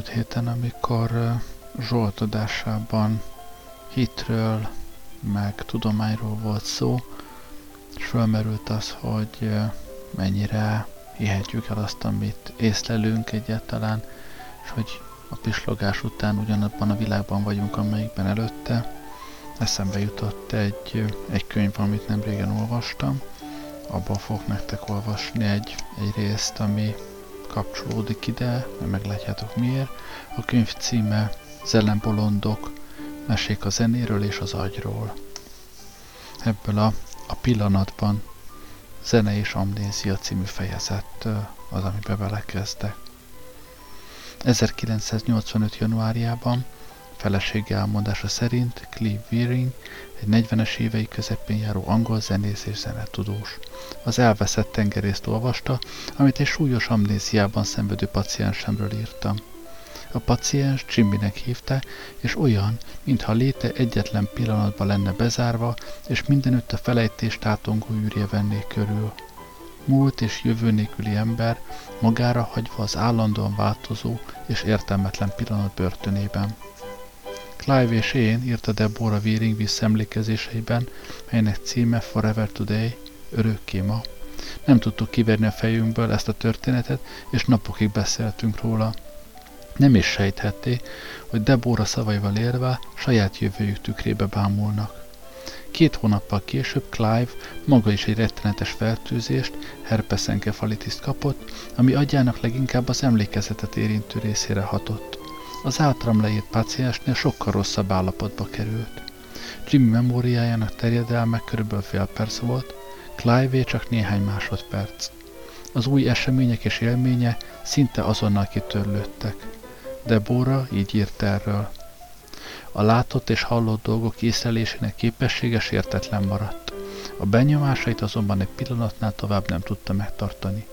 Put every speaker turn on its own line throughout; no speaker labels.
Múlt héten, amikor Zsolt adásában hitről, meg tudományról volt szó, és felmerült az, hogy mennyire hihetjük el azt, amit észlelünk egyáltalán, és hogy a pislogás után ugyanabban a világban vagyunk, amelyikben előtte. Eszembe jutott egy, egy könyv, amit nem régen olvastam. Abban fogok nektek olvasni egy, egy részt, ami kapcsolódik ide, mert meglátjátok miért. A könyv címe Zellenbolondok, mesék a zenéről és az agyról. Ebből a, a pillanatban Zene és Amnézia című fejezet az, amiben belekezdek. 1985. januárjában felesége elmondása szerint Clive Wearing egy 40-es évei közepén járó angol zenész és zenetudós. Az elveszett tengerészt olvasta, amit egy súlyos amnéziában szenvedő paciensemről írtam. A paciens Jimmynek hívta, és olyan, mintha léte egyetlen pillanatban lenne bezárva, és mindenütt a felejtést átongó űrje venné körül. Múlt és jövő nélküli ember, magára hagyva az állandóan változó és értelmetlen pillanat börtönében. Clive és én, írta Deborah Wearing visszaemlékezéseiben, melynek címe Forever Today, örökké ma. Nem tudtuk kiverni a fejünkből ezt a történetet, és napokig beszéltünk róla. Nem is sejthetté, hogy Deborah szavaival érve saját jövőjük tükrébe bámulnak. Két hónappal később Clive maga is egy rettenetes fertőzést, herpeszenkefalitiszt kapott, ami agyának leginkább az emlékezetet érintő részére hatott. Az általam leírt páciensnél sokkal rosszabb állapotba került. Jimmy memóriájának terjedelme körülbelül fél perc volt, Clive csak néhány másodperc. Az új események és élménye szinte azonnal kitörlődtek. Deborah így írt erről. A látott és hallott dolgok észlelésének képessége sértetlen maradt. A benyomásait azonban egy pillanatnál tovább nem tudta megtartani.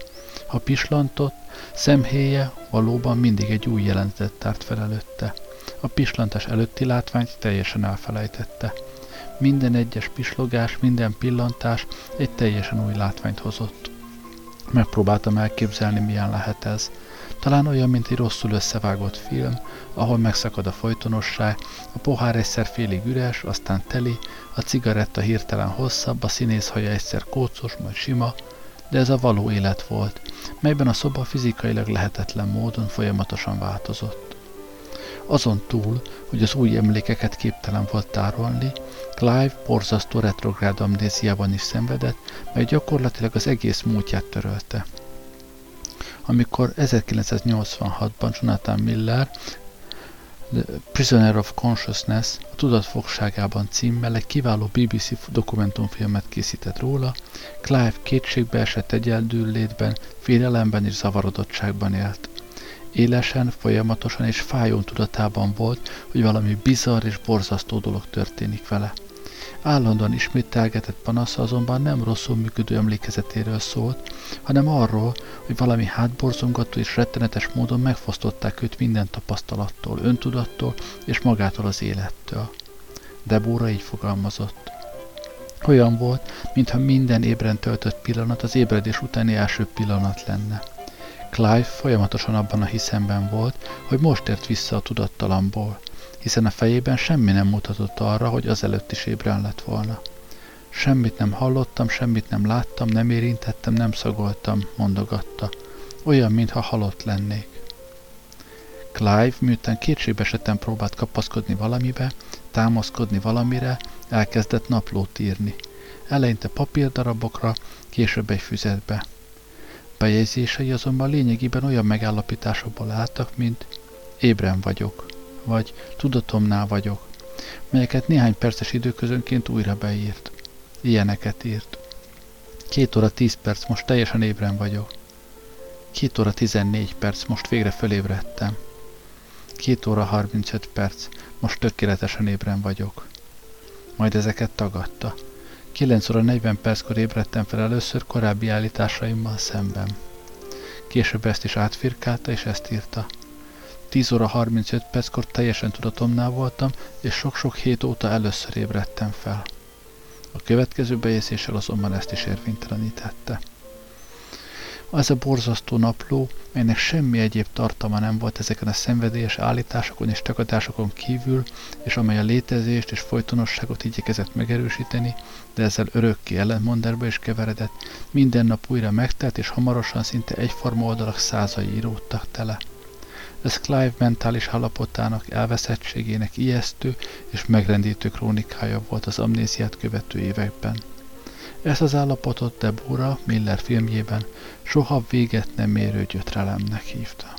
Ha pislantott, szemhéje valóban mindig egy új jelentet tárt fel előtte. A pislantás előtti látványt teljesen elfelejtette. Minden egyes pislogás, minden pillantás egy teljesen új látványt hozott. Megpróbáltam elképzelni, milyen lehet ez. Talán olyan, mint egy rosszul összevágott film, ahol megszakad a folytonosság, a pohár egyszer félig üres, aztán teli, a cigaretta hirtelen hosszabb, a színész haja egyszer kócos, majd sima, de ez a való élet volt, melyben a szoba fizikailag lehetetlen módon folyamatosan változott. Azon túl, hogy az új emlékeket képtelen volt tárolni, Clive borzasztó retrográd amnéziában is szenvedett, mely gyakorlatilag az egész múltját törölte. Amikor 1986-ban Jonathan Miller The Prisoner of Consciousness a tudatfogságában címmel egy kiváló BBC dokumentumfilmet készített róla, Clive kétségbe esett egyeldüllétben, félelemben és zavarodottságban élt. Élesen, folyamatosan és fájón tudatában volt, hogy valami bizarr és borzasztó dolog történik vele. Állandóan ismételgetett panasza azonban nem rosszul működő emlékezetéről szólt, hanem arról, hogy valami hátborzongató és rettenetes módon megfosztották őt minden tapasztalattól, öntudattól és magától az élettől. Debóra így fogalmazott. Olyan volt, mintha minden ébren töltött pillanat az ébredés utáni első pillanat lenne. Clive folyamatosan abban a hiszemben volt, hogy most ért vissza a tudattalamból, hiszen a fejében semmi nem mutatott arra, hogy azelőtt is ébren lett volna. Semmit nem hallottam, semmit nem láttam, nem érintettem, nem szagoltam, mondogatta. Olyan, mintha halott lennék. Clive, miután kétségbesetten próbált kapaszkodni valamibe, támaszkodni valamire, elkezdett naplót írni. Eleinte papírdarabokra, később egy füzetbe. Bejegyzései azonban lényegében olyan megállapításokból álltak, mint ébren vagyok, vagy tudatomnál vagyok, melyeket néhány perces időközönként újra beírt. Ilyeneket írt. Két óra tíz perc, most teljesen ébren vagyok. Két óra tizennégy perc, most végre fölébredtem. Két óra harmincöt perc, most tökéletesen ébren vagyok. Majd ezeket tagadta. 9 óra 40 perckor ébredtem fel először korábbi állításaimmal szemben. Később ezt is átfirkálta, és ezt írta. 10 óra 35 perckor teljesen tudatomnál voltam, és sok-sok hét óta először ébredtem fel. A következő bejegyzéssel azonban ezt is érvénytelenítette. Az a borzasztó napló, melynek semmi egyéb tartalma nem volt ezeken a szenvedélyes állításokon és tagadásokon kívül, és amely a létezést és folytonosságot igyekezett megerősíteni, de ezzel örökké ellentmondásba is keveredett, minden nap újra megtelt, és hamarosan szinte egyforma oldalak százai íródtak tele. Ez Clive mentális állapotának, elveszettségének ijesztő és megrendítő krónikája volt az amnéziát követő években. Ezt az állapotot Deborah Miller filmjében soha véget nem érő gyötrelemnek hívta.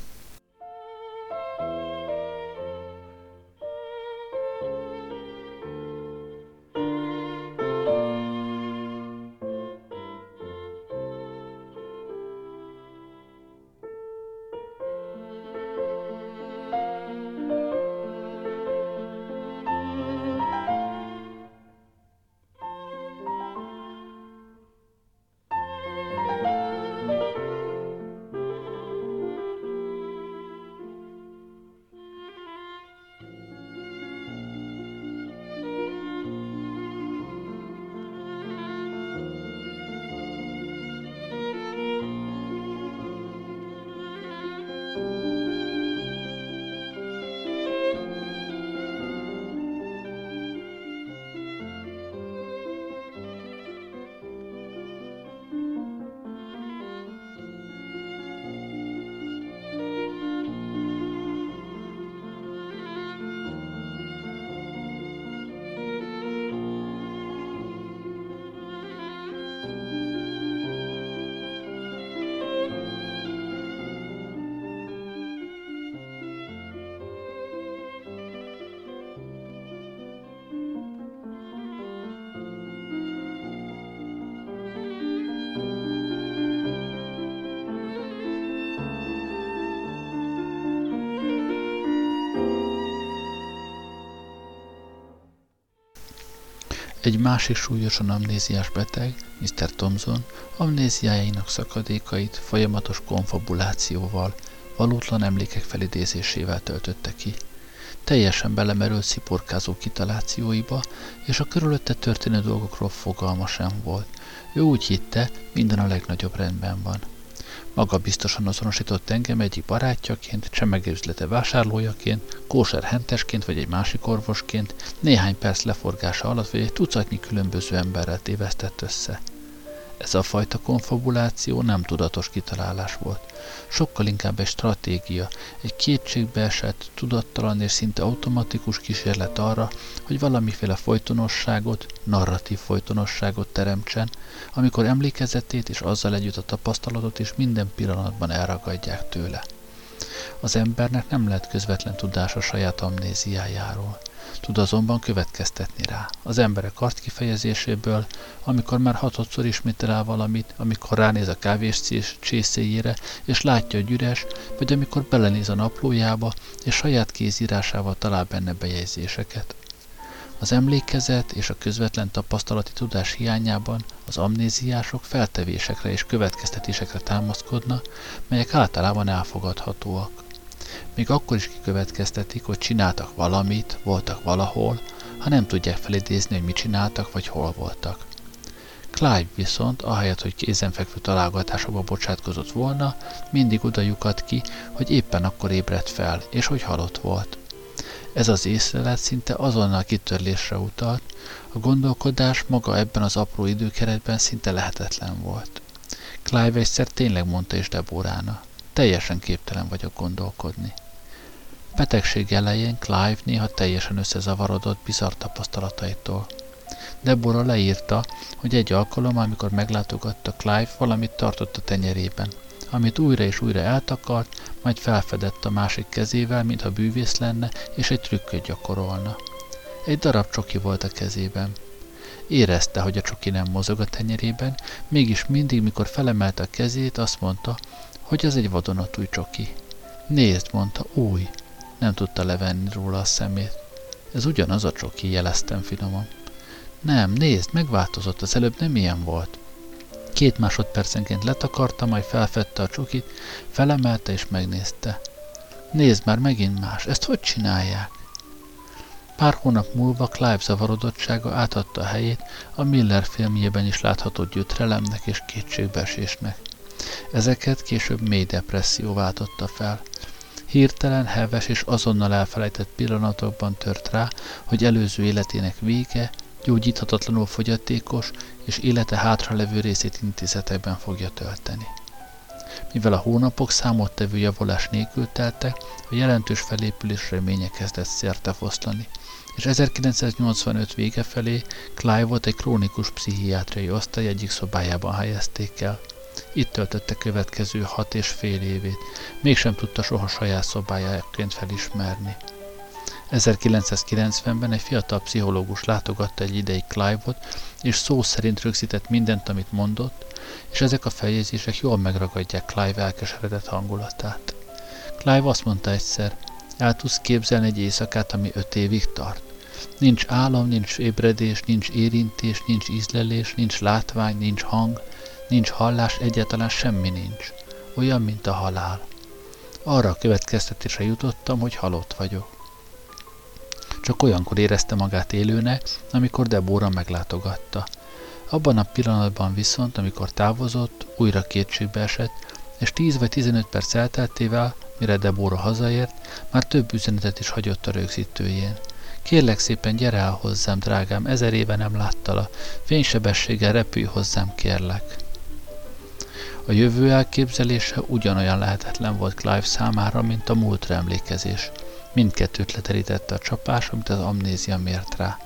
Egy másik súlyosan amnéziás beteg, Mr. Thomson, amnéziájainak szakadékait folyamatos konfabulációval, valótlan emlékek felidézésével töltötte ki. Teljesen belemerült sziporkázó kitalációiba, és a körülötte történő dolgokról fogalma sem volt. Ő úgy hitte, minden a legnagyobb rendben van. Maga biztosan azonosított engem egyik barátjaként, csemegészlete vásárlójaként, kóser hentesként vagy egy másik orvosként, néhány perc leforgása alatt vagy egy tucatnyi különböző emberrel tévesztett össze. Ez a fajta konfabuláció nem tudatos kitalálás volt. Sokkal inkább egy stratégia, egy kétségbe esett, tudattalan és szinte automatikus kísérlet arra, hogy valamiféle folytonosságot, narratív folytonosságot teremtsen, amikor emlékezetét és azzal együtt a tapasztalatot is minden pillanatban elragadják tőle. Az embernek nem lehet közvetlen tudása saját amnéziájáról. Tud azonban következtetni rá. Az emberek arc kifejezéséből, amikor már hatodszor ismétel el valamit, amikor ránéz a kávés csészéjére, és látja, hogy üres, vagy amikor belenéz a naplójába, és saját kézírásával talál benne bejegyzéseket. Az emlékezet és a közvetlen tapasztalati tudás hiányában az amnéziások feltevésekre és következtetésekre támaszkodna, melyek általában elfogadhatóak. Még akkor is kikövetkeztetik, hogy csináltak valamit, voltak valahol, ha nem tudják felidézni, hogy mit csináltak vagy hol voltak. Clive viszont, ahelyett, hogy kézenfekvő találgatásokba bocsátkozott volna, mindig oda ki, hogy éppen akkor ébredt fel, és hogy halott volt. Ez az észlelet szinte azonnal kitörlésre utalt, a gondolkodás maga ebben az apró időkeretben szinte lehetetlen volt. Clive egyszer tényleg mondta is Deborának. Teljesen képtelen vagyok gondolkodni. Betegség elején Clive néha teljesen összezavarodott bizarr tapasztalataitól. Deborah leírta, hogy egy alkalommal, amikor meglátogatta Clive, valamit tartott a tenyerében, amit újra és újra eltakart, majd felfedett a másik kezével, mintha bűvész lenne, és egy trükköt gyakorolna. Egy darab csoki volt a kezében. Érezte, hogy a csoki nem mozog a tenyerében, mégis mindig, mikor felemelte a kezét, azt mondta, hogy az egy vadonatúj csoki. Nézd, mondta, új. Nem tudta levenni róla a szemét. Ez ugyanaz a csoki, jeleztem finoman. Nem, nézd, megváltozott, az előbb nem ilyen volt. Két másodpercenként letakarta, majd felfedte a csokit, felemelte és megnézte. Nézd már, megint más, ezt hogy csinálják? Pár hónap múlva Clive zavarodottsága átadta a helyét a Miller filmjében is látható gyötrelemnek és kétségbeesésnek. Ezeket később mély depresszió váltotta fel. Hirtelen, heves és azonnal elfelejtett pillanatokban tört rá, hogy előző életének vége, gyógyíthatatlanul fogyatékos, és élete hátralevő részét intézetekben fogja tölteni. Mivel a hónapok számottevő javulás nélkül teltek, a jelentős felépülés reménye kezdett szerte foszlani, és 1985 vége felé Clive-ot egy krónikus pszichiátriai osztály egyik szobájában helyezték el. Itt töltötte következő hat és fél évét, mégsem tudta soha saját szobájáként felismerni. 1990-ben egy fiatal pszichológus látogatta egy ideig Clive-ot, és szó szerint rögzített mindent, amit mondott, és ezek a feljegyzések jól megragadják Clive elkeseredett hangulatát. Clive azt mondta egyszer, el tudsz képzelni egy éjszakát, ami öt évig tart? Nincs álom, nincs ébredés, nincs érintés, nincs ízlelés, nincs látvány, nincs hang, nincs hallás, egyáltalán semmi nincs. Olyan, mint a halál. Arra a következtetésre jutottam, hogy halott vagyok. Csak olyankor érezte magát élőnek, amikor Debóra meglátogatta. Abban a pillanatban viszont, amikor távozott, újra kétségbe esett, és 10 vagy 15 perc elteltével, mire Debóra hazaért, már több üzenetet is hagyott a rögzítőjén. Kérlek szépen, gyere el hozzám, drágám, ezer éve nem láttala. Fénysebességgel repülj hozzám, kérlek. A jövő elképzelése ugyanolyan lehetetlen volt Clive számára, mint a múltra emlékezés. Mindkettőt leterítette a csapás, amit az amnézia mért rá.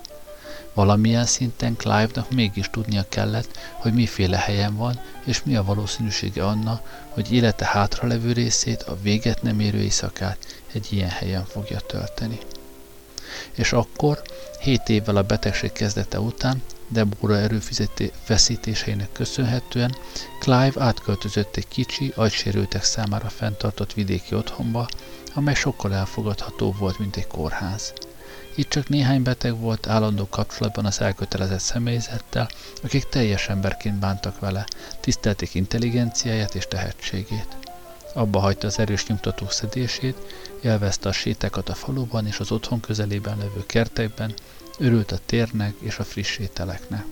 Valamilyen szinten Clive-nak mégis tudnia kellett, hogy miféle helyen van, és mi a valószínűsége annak, hogy élete hátralevő részét, a véget nem érő éjszakát egy ilyen helyen fogja tölteni. És akkor, hét évvel a betegség kezdete után, Deborah erőfeszítéseinek köszönhetően Clive átköltözött egy kicsi, agysérültek számára fenntartott vidéki otthonba, amely sokkal elfogadható volt, mint egy kórház. Itt csak néhány beteg volt állandó kapcsolatban az elkötelezett személyzettel, akik teljes emberként bántak vele, tisztelték intelligenciáját és tehetségét. Abba hagyta az erős nyugtatók szedését, élvezte a sétákat a faluban és az otthon közelében levő kertekben, örült a térnek és a friss ételeknek.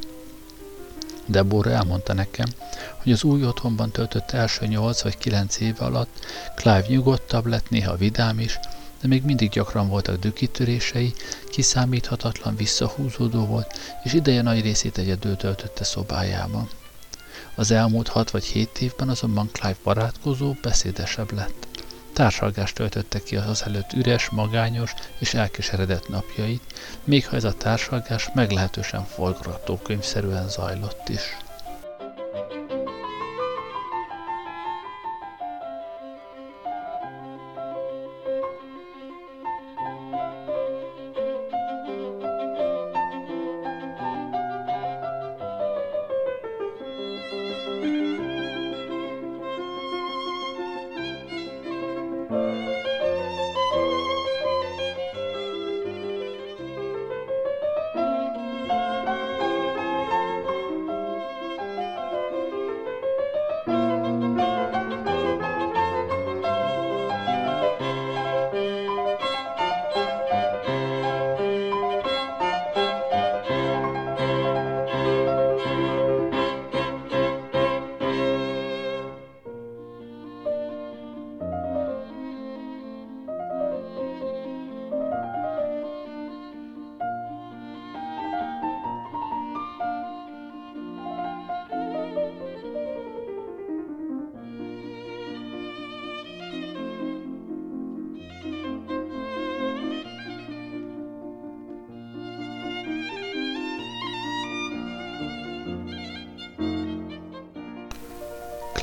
Deborah elmondta nekem, hogy az új otthonban töltött első nyolc vagy kilenc éve alatt Clive nyugodtabb lett, néha vidám is, de még mindig gyakran voltak dökítörései, kiszámíthatatlan, visszahúzódó volt, és ideje nagy részét egyedül töltötte szobájában. Az elmúlt hat vagy hét évben azonban Clive barátkozó, beszédesebb lett. Társalgást töltötte ki az előtt üres, magányos és elkeseredett napjait, még ha ez a társalgás meglehetősen forgatókönyvszerűen zajlott is.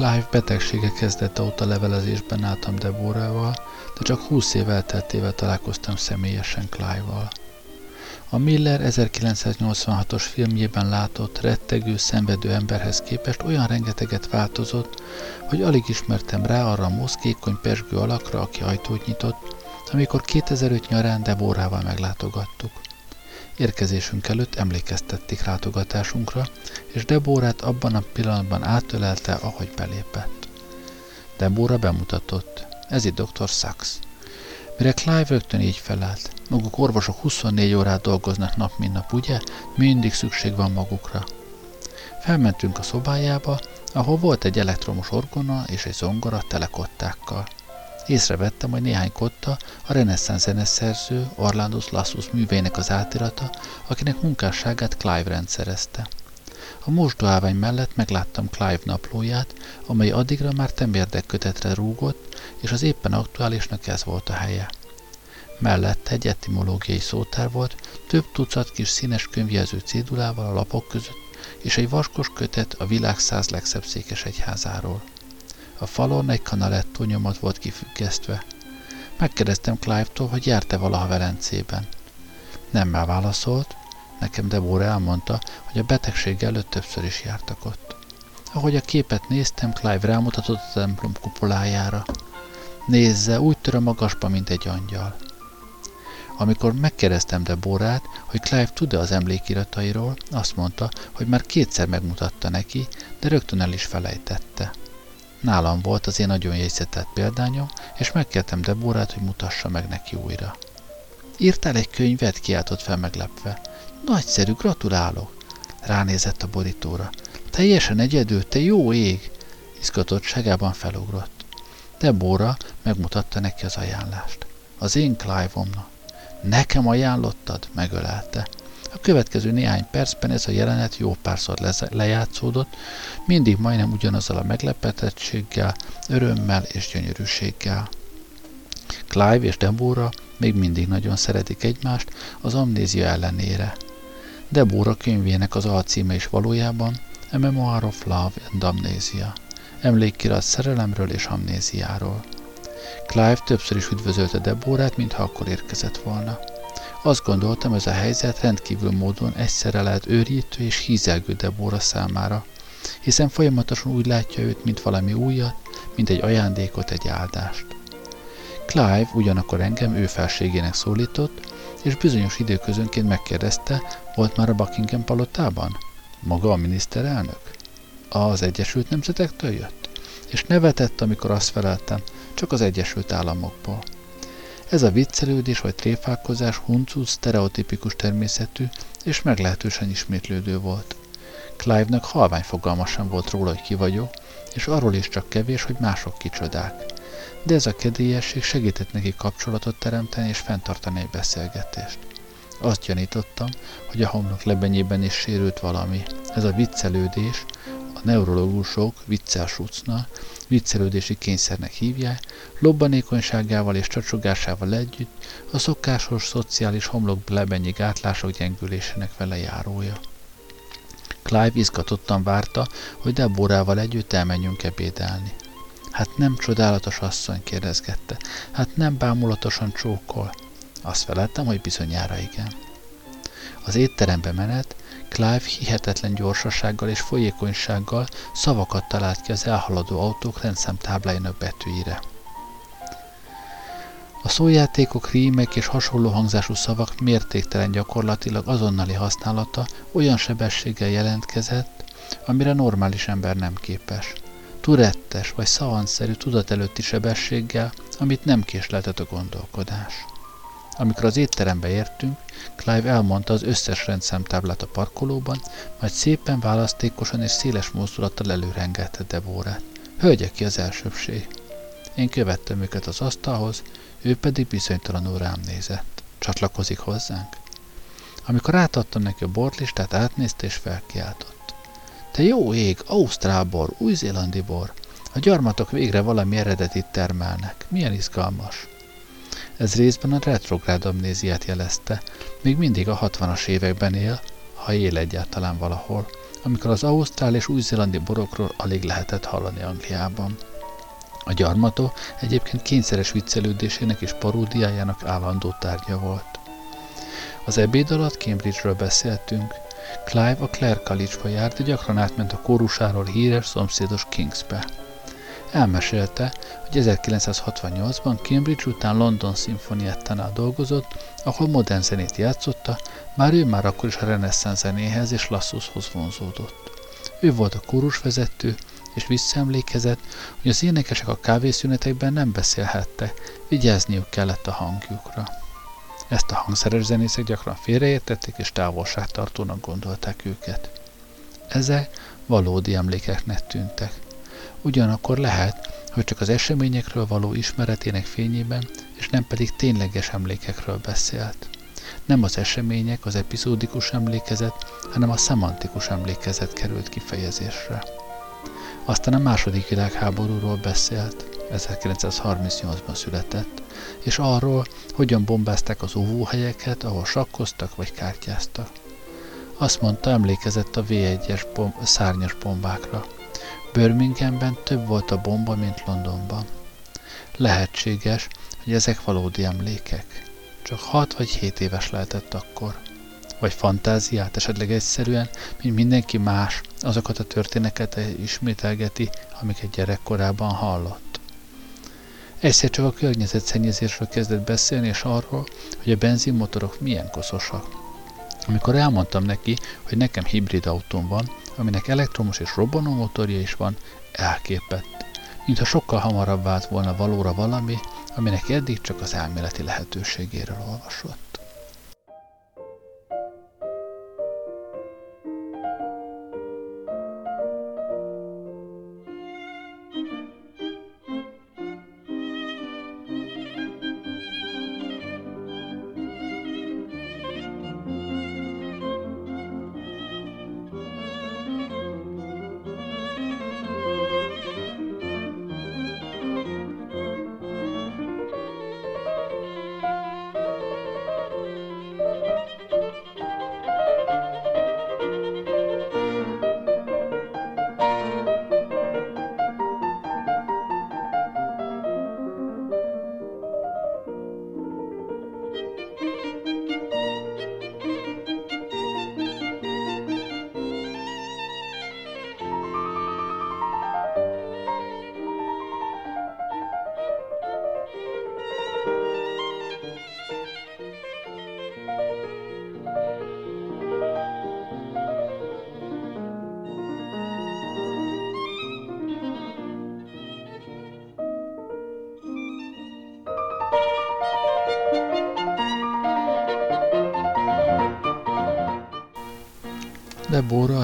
Clive betegsége kezdete óta levelezésben álltam Deborával, de csak 20 év elteltével találkoztam személyesen Clive-val. A Miller 1986-os filmjében látott, rettegő, szenvedő emberhez képest olyan rengeteget változott, hogy alig ismertem rá arra a moszkékony pesgő alakra, aki ajtót nyitott, amikor 2005 nyarán Deborával meglátogattuk. Érkezésünk előtt emlékeztették látogatásunkra, és Debórát abban a pillanatban átölelte, ahogy belépett. Debóra bemutatott. Ez itt dr. Sachs. Mire Clive rögtön így felállt. Maguk orvosok 24 órát dolgoznak nap, mint nap, ugye? Mindig szükség van magukra. Elmentünk a szobájába, ahol volt egy elektromos orgona és egy zongora telekottákkal. Észrevettem, hogy néhány kotta a reneszánsz zeneszerző Orlandus Lassus művének az átirata, akinek munkásságát Clive rendszerezte. A mosdóávány mellett megláttam Clive naplóját, amely addigra már kötetre rúgott, és az éppen aktuálisnak ez volt a helye. Mellette egy etimológiai szótár volt, több tucat kis színes könyvjelző cédulával a lapok között, és egy vaskos kötet a világ száz legszebb székes egyházáról. A falon egy kanaletto nyomat volt kifüggesztve. Megkérdeztem Clive-tól, hogy járt-e valaha Velencében. Nem válaszolt, nekem Deborah elmondta, hogy a betegség előtt többször is jártak ott. Ahogy a képet néztem, Clive rámutatott a templom kupolájára. Nézze, úgy tör a magasba, mint egy angyal. Amikor megkérdeztem Deborát, hogy Clive tud-e az emlékiratairól, azt mondta, hogy már kétszer megmutatta neki, de rögtön el is felejtette. Nálam volt az én nagyon jegyzetett példányom, és megkértem Deborát, hogy mutassa meg neki újra. Írtál egy könyvet? kiáltott fel meglepve. Nagyszerű, gratulálok! Ránézett a borítóra. Teljesen egyedül, te jó ég! Izgatottságában felugrott. Debora megmutatta neki az ajánlást. Az én Clive-omnak. Nekem ajánlottad? megölelte. A következő néhány percben ez a jelenet jó párszor lejátszódott, mindig majdnem ugyanazzal a meglepetettséggel, örömmel és gyönyörűséggel. Clive és Deborah még mindig nagyon szeretik egymást az amnézia ellenére. Deborah könyvének az alcíme is valójában A Memoir of Love and Amnesia, emlékkirat szerelemről és amnéziáról. Clive többször is üdvözölte Deborát, mintha akkor érkezett volna. Azt gondoltam, ez a helyzet rendkívül módon egyszerre lehet őrítő és hízelgő Debora számára, hiszen folyamatosan úgy látja őt, mint valami újat, mint egy ajándékot, egy áldást. Clive ugyanakkor engem ő felségének szólított, és bizonyos időközönként megkérdezte, volt már a Buckingham palotában? Maga a miniszterelnök? Az Egyesült Nemzetektől jött? És nevetett, amikor azt feleltem, csak az Egyesült Államokból. Ez a viccelődés vagy tréfálkozás huncut, sztereotipikus természetű és meglehetősen ismétlődő volt. Clive-nak halvány fogalma sem volt róla, hogy ki vagyok, és arról is csak kevés, hogy mások kicsodák. De ez a kedélyesség segített neki kapcsolatot teremteni és fenntartani egy beszélgetést. Azt gyanítottam, hogy a homlok lebenyében is sérült valami. Ez a viccelődés, a neurológusok viccelsúcna, viccelődési kényszernek hívják, lobbanékonyságával és csacsogásával együtt a szokásos szociális homlok lebenyi gátlások gyengülésének vele járója. Clive izgatottan várta, hogy Deborával együtt elmenjünk ebédelni. Hát nem csodálatos asszony, kérdezgette. Hát nem bámulatosan csókol. Azt feleltem, hogy bizonyára igen. Az étterembe menet Clive hihetetlen gyorsasággal és folyékonysággal szavakat talált ki az elhaladó autók rendszámtábláinak betűire. A szójátékok, rímek és hasonló hangzású szavak mértéktelen gyakorlatilag azonnali használata olyan sebességgel jelentkezett, amire normális ember nem képes. Turettes vagy szavanszerű tudatelőtti sebességgel, amit nem késleltet a gondolkodás. Amikor az étterembe értünk, Clive elmondta az összes rendszámtáblát a parkolóban, majd szépen választékosan és széles mozdulattal előrengette Deborát. Hölgyek ki az elsőbség. Én követtem őket az asztalhoz, ő pedig bizonytalanul rám nézett. Csatlakozik hozzánk? Amikor átadtam neki a bortlistát, átnézte és felkiáltott. Te jó ég, ausztrál bor, új-zélandi bor. A gyarmatok végre valami eredetit termelnek. Milyen izgalmas. Ez részben a retrográd amnéziát jelezte, még mindig a 60-as években él, ha él egyáltalán valahol, amikor az ausztrál és új-zélandi borokról alig lehetett hallani Angliában. A gyarmató egyébként kényszeres viccelődésének és paródiájának állandó tárgya volt. Az ebéd alatt Cambridge-ről beszéltünk. Clive a Clare College-ba járt, gyakran átment a kórusáról híres szomszédos Kingsbe. Elmesélte, hogy 1968-ban Cambridge után London Szimfoniáttánál dolgozott, ahol modern zenét játszotta, már ő már akkor is a reneszánsz zenéhez és Lassushoz vonzódott. Ő volt a kórusvezető, és visszaemlékezett, hogy az énekesek a kávészünetekben nem beszélhettek, vigyázniuk kellett a hangjukra. Ezt a hangszeres zenészek gyakran félreértették és távolságtartónak gondolták őket. Ezek valódi emlékeknek tűntek. Ugyanakkor lehet, hogy csak az eseményekről való ismeretének fényében, és nem pedig tényleges emlékekről beszélt. Nem az események, az epizódikus emlékezet, hanem a szemantikus emlékezet került kifejezésre. Aztán a második világháborúról beszélt, 1938-ban született, és arról, hogyan bombázták az óvóhelyeket, ahol sakkoztak vagy kártyáztak. Azt mondta, emlékezett a V1-es bomb, szárnyas bombákra. Birminghamben több volt a bomba, mint Londonban. Lehetséges, hogy ezek valódi emlékek. Csak 6 vagy 7 éves lehetett akkor. Vagy fantáziát, esetleg egyszerűen, mint mindenki más, azokat a történeket ismételgeti, amiket gyerekkorában hallott. Egyszer csak a környezetszennyezésről kezdett beszélni, és arról, hogy a benzinmotorok milyen koszosak. Amikor elmondtam neki, hogy nekem hibrid autóm van, aminek elektromos és robbanó motorja is van, elképett. Mintha sokkal hamarabb vált volna valóra valami, aminek eddig csak az elméleti lehetőségéről olvasott.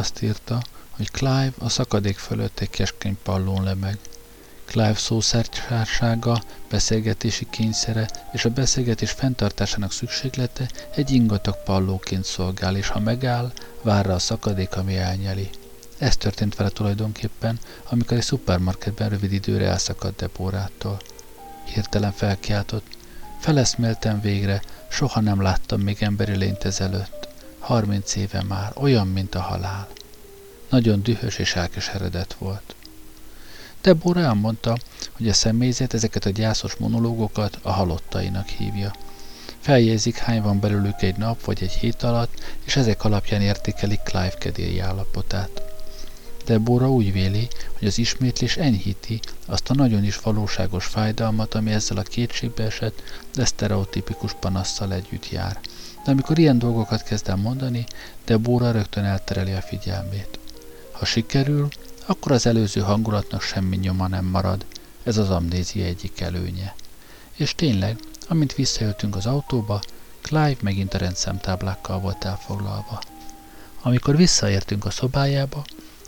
Azt írta, hogy Clive a szakadék fölött egy keskeny pallón lebeg. Clive szószercsársága, beszélgetési kényszere és a beszélgetés fenntartásának szükséglete egy ingatag pallóként szolgál, és ha megáll, várra a szakadék, ami elnyeli. Ez történt vele tulajdonképpen, amikor egy szupermarketben rövid időre elszakadt Deborától. Hirtelen felkiáltott. Feleszméltem végre, soha nem láttam még emberi lényt ezelőtt. Harminc éve már, olyan, mint a halál. Nagyon dühös és elkeseredett volt. Deborah elmondta, hogy a személyzet ezeket a gyászos monológokat a halottainak hívja. Feljegyzik, hány van belőlük egy nap vagy egy hét alatt, és ezek alapján értékelik Clive kedélyi állapotát. Deborah úgy véli, hogy az ismétlés enyhíti azt a nagyon is valóságos fájdalmat, ami ezzel a kétségbe esett, de sztereotipikus panasszal együtt jár – de amikor ilyen dolgokat kezd el mondani, Debora rögtön eltereli a figyelmét. Ha sikerül, akkor az előző hangulatnak semmi nyoma nem marad. Ez az amnézia egyik előnye. És tényleg, amint visszajöttünk az autóba, Clive megint a rendszemtáblákkal volt elfoglalva. Amikor visszaértünk a szobájába,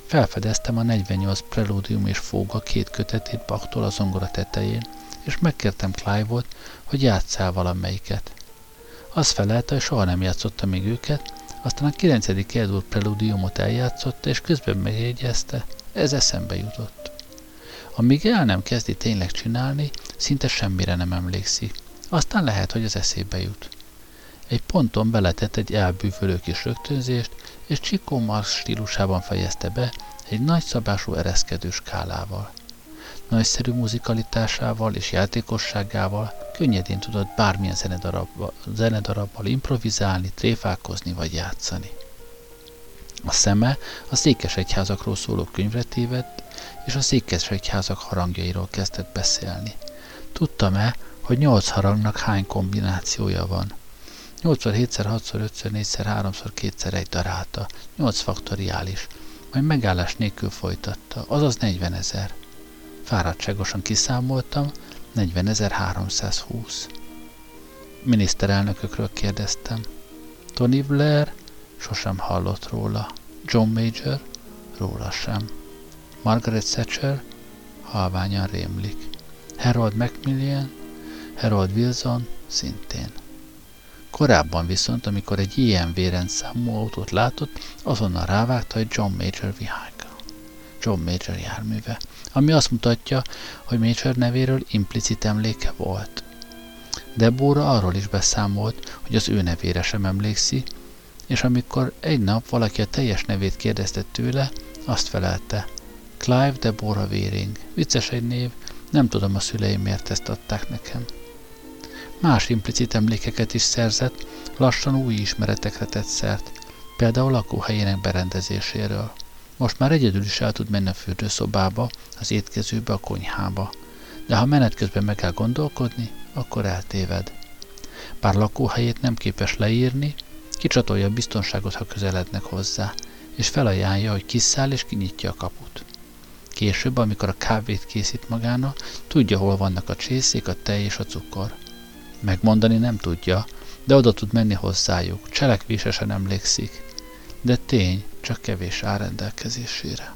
felfedeztem a 48 preludium és fóga két kötetét Bachtól a zongora tetején, és megkértem Clive-ot, hogy játsszál valamelyiket. Az felelte, hogy soha nem játszotta még őket, aztán a 9. Edur preludiumot eljátszotta, és közben megjegyezte, ez eszembe jutott. Amíg el nem kezdi tényleg csinálni, szinte semmire nem emlékszik. Aztán lehet, hogy az eszébe jut. Egy ponton beletett egy elbűvölő kis rögtönzést, és Csikó Marx stílusában fejezte be egy nagyszabású ereszkedő skálával nagyszerű muzikalitásával és játékosságával könnyedén tudott bármilyen zenedarabbal, zenedarabbal improvizálni, tréfálkozni vagy játszani. A szeme a székesegyházakról szóló könyvre tévedt, és a székesegyházak harangjairól kezdett beszélni. Tudtam-e, hogy nyolc harangnak hány kombinációja van? 8x, 7x, 6x, 5x, 4x, 3x, 2x, 1 darálta, 8 faktoriális, majd megállás nélkül folytatta, azaz 40 ezer. Fáradtságosan kiszámoltam, 40.320. Miniszterelnökökről kérdeztem. Tony Blair? Sosem hallott róla. John Major? Róla sem. Margaret Thatcher halványan rémlik. Harold Macmillan, Harold Wilson szintén. Korábban viszont, amikor egy ilyen vérendszámú autót látott, azonnal rávágta, hogy John Major Vehicle. John Major járműve, ami azt mutatja, hogy Major nevéről implicit emléke volt. Debora arról is beszámolt, hogy az ő nevére sem emlékszi, és amikor egy nap valaki a teljes nevét kérdezte tőle, azt felelte. Clive Deborah Véring. Vicces egy név, nem tudom a szüleim miért ezt adták nekem. Más implicit emlékeket is szerzett, lassan új ismeretekre tett szert, például lakóhelyének berendezéséről. Most már egyedül is el tud menni a fürdőszobába, az étkezőbe, a konyhába. De ha menet közben meg kell gondolkodni, akkor eltéved. Bár lakóhelyét nem képes leírni, kicsatolja a biztonságot, ha közelednek hozzá, és felajánlja, hogy kiszáll és kinyitja a kaput. Később, amikor a kávét készít magának, tudja, hol vannak a csészék, a tej és a cukor. Megmondani nem tudja, de oda tud menni hozzájuk, cselekvésesen emlékszik. De tény, csak kevés áll rendelkezésére.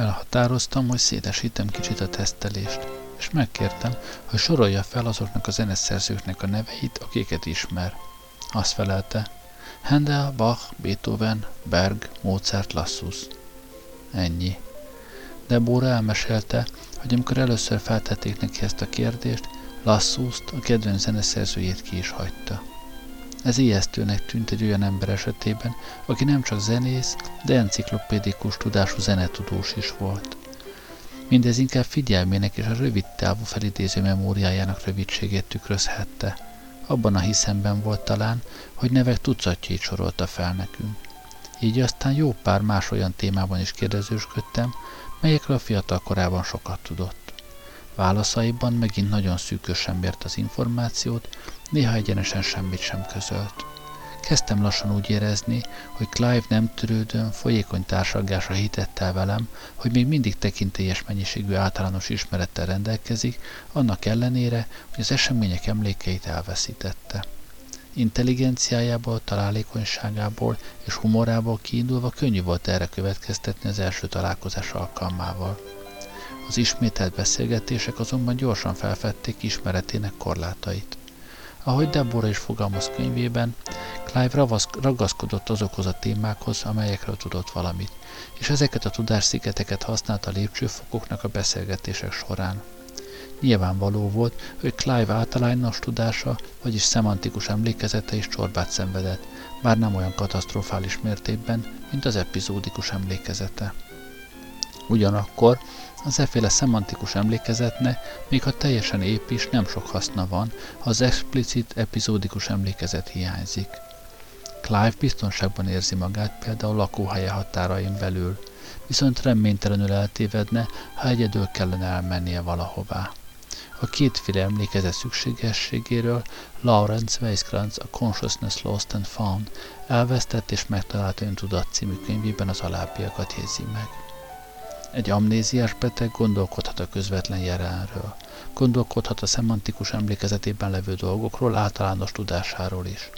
Elhatároztam, hogy szédesítem kicsit a tesztelést, és megkértem, hogy sorolja fel azoknak a zeneszerzőknek a neveit, akiket ismer. Azt felelte, Handel, Bach, Beethoven, Berg, Mozart, Lassus. Ennyi. Deborah elmesélte, hogy amikor először feltették neki ezt a kérdést, Lassust, a kedvenc zeneszerzőjét ki is hagyta. Ez ijesztőnek tűnt egy olyan ember esetében, aki nem csak zenész, de enciklopédikus tudású zenetudós is volt. Mindez inkább figyelmének és a rövid távú felidéző memóriájának rövidségét tükrözhette. Abban a hiszemben volt talán, hogy nevek tucatjait sorolta fel nekünk. Így aztán jó pár más olyan témában is kérdezősködtem, melyekről a fiatal korában sokat tudott. Válaszaiban megint nagyon szűkösen mért az információt, néha egyenesen semmit sem közölt. Kezdtem lassan úgy érezni, hogy Clive nem törődön, folyékony társalgásra hitett el velem, hogy még mindig tekintélyes mennyiségű általános ismerettel rendelkezik, annak ellenére, hogy az események emlékeit elveszítette. Intelligenciájából, találékonyságából és humorából kiindulva könnyű volt erre következtetni az első találkozás alkalmával. Az ismételt beszélgetések azonban gyorsan felfedték ismeretének korlátait. Ahogy Deborah is fogalmaz könyvében, Clive ragaszkodott azokhoz a témákhoz, amelyekről tudott valamit, és ezeket a tudásszigeteket használta a lépcsőfokoknak a beszélgetések során. Nyilvánvaló volt, hogy Clive általános tudása, vagyis szemantikus emlékezete is csorbát szenvedett, bár nem olyan katasztrofális mértékben, mint az epizódikus emlékezete. Ugyanakkor az efféle szemantikus emlékezetnek, még ha teljesen ép is, nem sok haszna van, ha az explicit epizódikus emlékezet hiányzik. Clive biztonságban érzi magát például lakóhelye határain belül, viszont reménytelenül eltévedne, ha egyedül kellene elmennie valahová. A kétféle emlékezet szükségességéről Lawrence Weisskranz a Consciousness Lost and Found elvesztett és megtalált öntudat című könyvében az alábbiakat jegyzi meg. Egy amnéziás beteg gondolkodhat a közvetlen jelenről, gondolkodhat a szemantikus emlékezetében levő dolgokról, általános tudásáról is.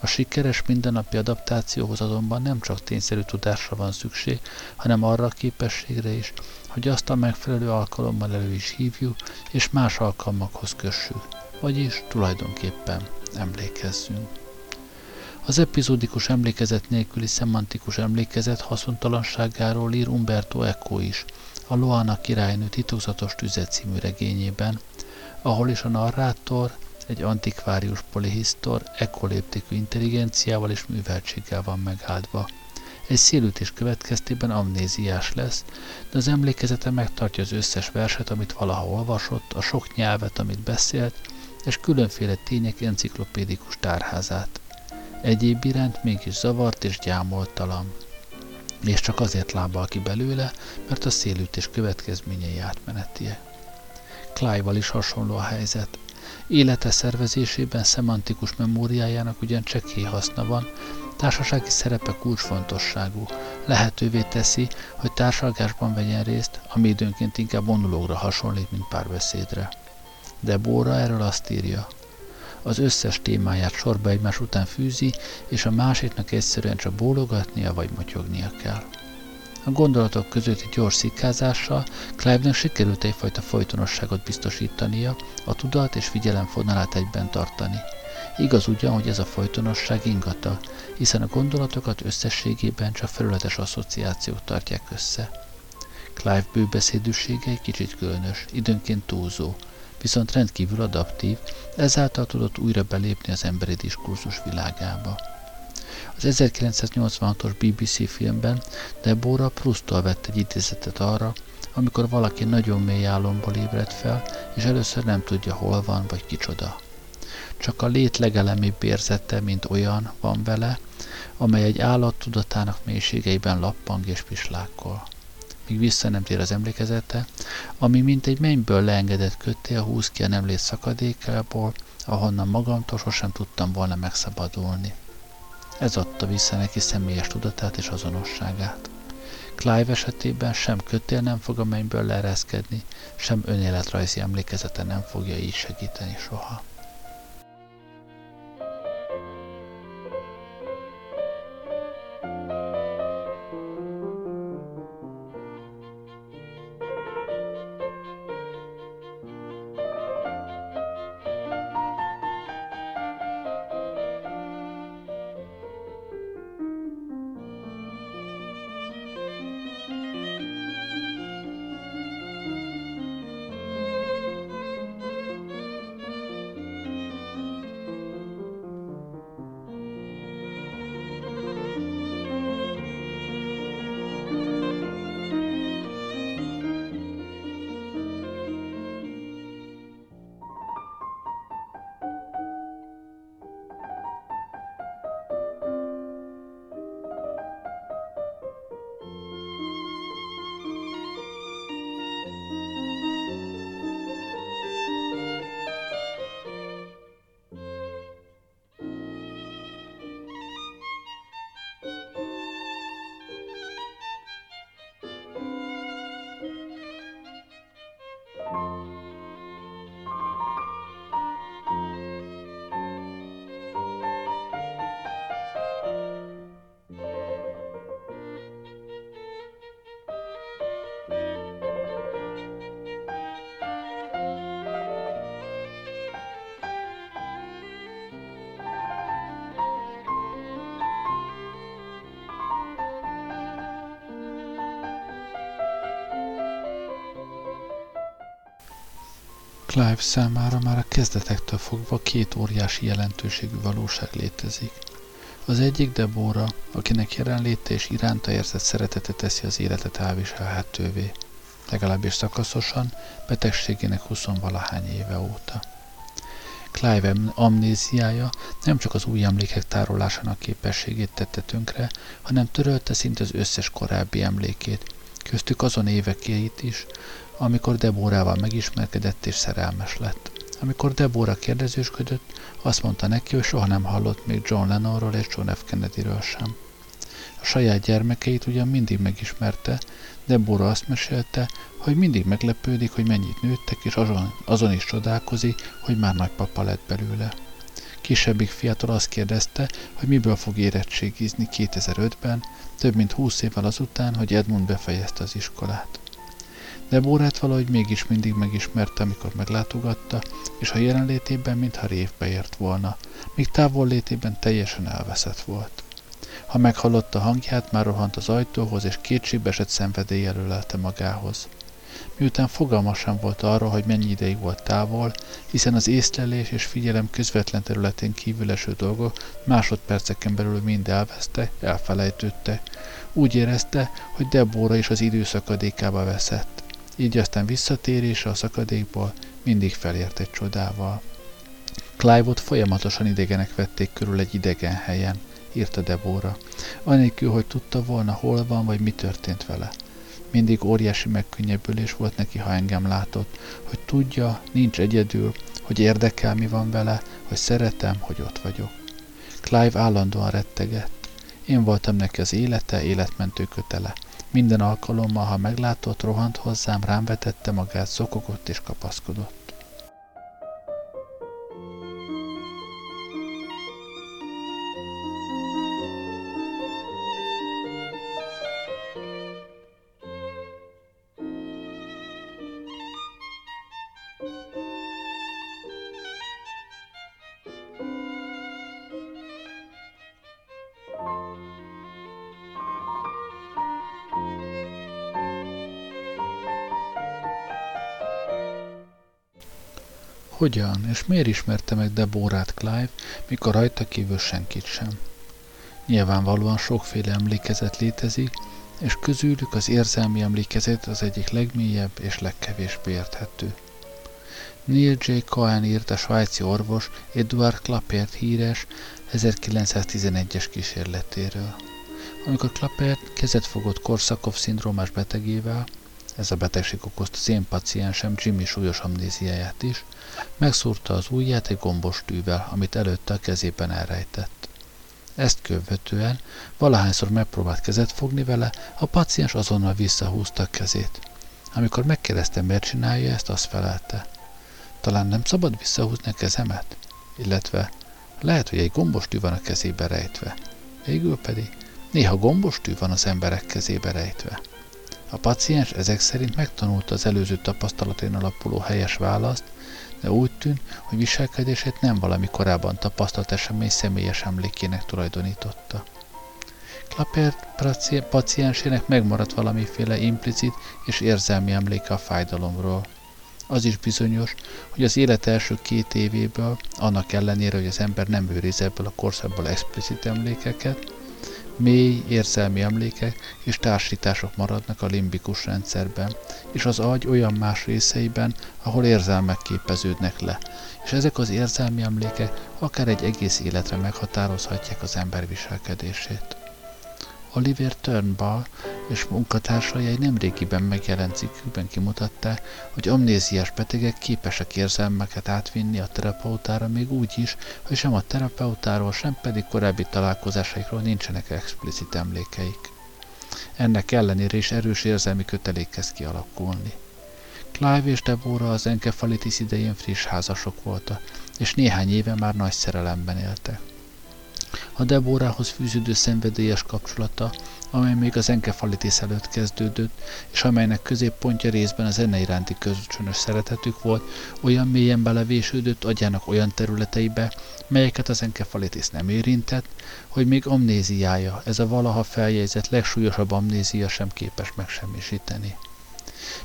A sikeres mindennapi adaptációhoz azonban nem csak tényszerű tudásra van szükség, hanem arra a képességre is, hogy azt a megfelelő alkalommal elő is hívjuk, és más alkalmakhoz kössük, vagyis tulajdonképpen emlékezzünk. Az epizódikus emlékezet nélküli szemantikus emlékezet haszontalanságáról ír Umberto Eco is, a Loana királynő titokzatos tüze című regényében, ahol is a narrátor egy antikvárius polihisztor ekoléptikű intelligenciával és műveltséggel van megáldva. Egy szélütés következtében amnéziás lesz, de az emlékezete megtartja az összes verset, amit valaha olvasott, a sok nyelvet, amit beszélt, és különféle tények enciklopédikus tárházát. Egyéb iránt mégis zavart és gyámoltalan. És csak azért lábal ki belőle, mert a szélütés következményei átmenetiek. Clive-val is hasonló a helyzet. Élete szervezésében szemantikus memóriájának ugyan csekély haszna van, társasági szerepe kulcsfontosságú. Lehetővé teszi, hogy társalgásban vegyen részt, ami időnként inkább vonulógra hasonlít, mint párbeszédre. De Bóra erről azt írja. Az összes témáját sorba egymás után fűzi, és a másiknak egyszerűen csak bólogatnia vagy motyognia kell. A gondolatok közötti gyors szikázással Clive-nek sikerült egyfajta folytonosságot biztosítania, a tudat és figyelem fonalát egyben tartani. Igaz ugyan, hogy ez a folytonosság ingata, hiszen a gondolatokat összességében csak felületes asszociációk tartják össze. Clive bőbeszédűsége egy kicsit különös, időnként túlzó, viszont rendkívül adaptív, ezáltal tudott újra belépni az emberi diskurzus világába. Az 1986-os BBC filmben Deborah Prustól vett egy idézetet arra, amikor valaki nagyon mély álomból ébred fel, és először nem tudja, hol van vagy kicsoda. Csak a lét legelemibb érzete, mint olyan, van vele, amely egy állat tudatának mélységeiben lappang és pislákkol. Míg vissza nem tér az emlékezete, ami mint egy mennyből leengedett kötél húz ki a nemlét szakadékából, ahonnan magamtól sosem tudtam volna megszabadulni. Ez adta vissza neki személyes tudatát és azonosságát. Clive esetében sem kötél nem fog a mennyből leereszkedni, sem önéletrajzi emlékezete nem fogja így segíteni soha. Clive számára már a kezdetektől fogva két óriási jelentőségű valóság létezik. Az egyik Debora, akinek jelenléte és iránta érzett szeretete teszi az életet elviselhetővé, legalábbis szakaszosan, betegségének huszonvalahány éve óta. Clive amnéziája nem csak az új emlékek tárolásának képességét tette tönkre, hanem törölte szinte az összes korábbi emlékét, köztük azon évekét is, amikor Debórával megismerkedett és szerelmes lett. Amikor Deborah kérdezősködött, azt mondta neki, hogy soha nem hallott még John Lennonról és John F. Kennedyről sem. A saját gyermekeit ugyan mindig megismerte, Deborah azt mesélte, hogy mindig meglepődik, hogy mennyit nőttek, és azon, azon is csodálkozik, hogy már nagypapa lett belőle. Kisebbik fiától azt kérdezte, hogy miből fog érettségizni 2005-ben, több mint 20 évvel azután, hogy Edmund befejezte az iskolát. Deborát valahogy mégis mindig megismerte, amikor meglátogatta, és a jelenlétében mintha révbe ért volna, míg távol létében teljesen elveszett volt. Ha meghallotta hangját, már rohant az ajtóhoz, és esett szenvedély előlelte magához. Miután fogalma sem volt arról, hogy mennyi ideig volt távol, hiszen az észlelés és figyelem közvetlen területén kívül eső dolgok másodperceken belül mind elveszte, elfelejtődte. Úgy érezte, hogy Debora is az időszakadékába veszett. Így aztán visszatérése a szakadékból mindig felért egy csodával. Clive-ot folyamatosan idegenek vették körül egy idegen helyen, írta Debora, anélkül, hogy tudta volna, hol van, vagy mi történt vele. Mindig óriási megkönnyebbülés volt neki, ha engem látott, hogy tudja, nincs egyedül, hogy érdekel, mi van vele, hogy szeretem, hogy ott vagyok. Clive állandóan rettegett. Én voltam neki az élete, életmentő kötele. Minden alkalommal, ha meglátott, rohant hozzám, rám vetette magát, szokogott és kapaszkodott. Hogyan és miért ismerte meg Deborát Clive, mikor rajta kívül senkit sem? Nyilvánvalóan sokféle emlékezet létezik, és közülük az érzelmi emlékezet az egyik legmélyebb és legkevésbé érthető. Neil J. Cohen írt a svájci orvos Edward Clapert híres 1911-es kísérletéről. Amikor Clapert kezet fogott Korszakov szindrómás betegével, ez a betegség okozta az én paciensem Jimmy súlyos amnéziáját is, megszúrta az ujját egy gombos tűvel, amit előtte a kezében elrejtett. Ezt követően, valahányszor megpróbált kezet fogni vele, a paciens azonnal visszahúzta a kezét. Amikor megkérdeztem, miért csinálja ezt, azt felelte. Talán nem szabad visszahúzni a kezemet? Illetve lehet, hogy egy gombos tű van a kezébe rejtve. Végül pedig néha gombos tű van az emberek kezébe rejtve. A paciens ezek szerint megtanulta az előző tapasztalatén alapuló helyes választ, de úgy tűnt, hogy viselkedését nem valami korábban tapasztalt esemény személyes emlékének tulajdonította. Klapert paciensének megmaradt valamiféle implicit és érzelmi emléke a fájdalomról. Az is bizonyos, hogy az élet első két évéből, annak ellenére, hogy az ember nem őriz ebből a korszakból explicit emlékeket, mély érzelmi emlékek és társítások maradnak a limbikus rendszerben, és az agy olyan más részeiben, ahol érzelmek képeződnek le, és ezek az érzelmi emlékek akár egy egész életre meghatározhatják az ember viselkedését. Oliver Turnbull és munkatársai egy nemrégiben megjelent cikkükben kimutatták, hogy amnéziás betegek képesek érzelmeket átvinni a terapeutára még úgy is, hogy sem a terapeutáról, sem pedig korábbi találkozásaikról nincsenek explicit emlékeik. Ennek ellenére is erős érzelmi kötelék kezd kialakulni. Clive és Deborah az enkefalitis idején friss házasok voltak, és néhány éve már nagy szerelemben éltek a Debórához fűződő szenvedélyes kapcsolata, amely még az enkefalitis előtt kezdődött, és amelynek középpontja részben a zene iránti kölcsönös szeretetük volt, olyan mélyen belevésődött agyának olyan területeibe, melyeket az enkefalitis nem érintett, hogy még amnéziája, ez a valaha feljegyzett legsúlyosabb amnézia sem képes megsemmisíteni.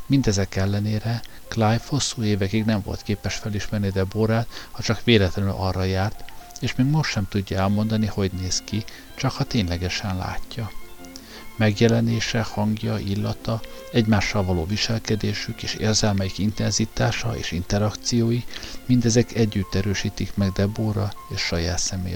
Mindezek ellenére Clive hosszú évekig nem volt képes felismerni Deborát, ha csak véletlenül arra járt, és még most sem tudja elmondani, hogy néz ki, csak ha ténylegesen látja. Megjelenése, hangja, illata, egymással való viselkedésük és érzelmeik intenzitása és interakciói, mindezek együtt erősítik meg Debora és saját személy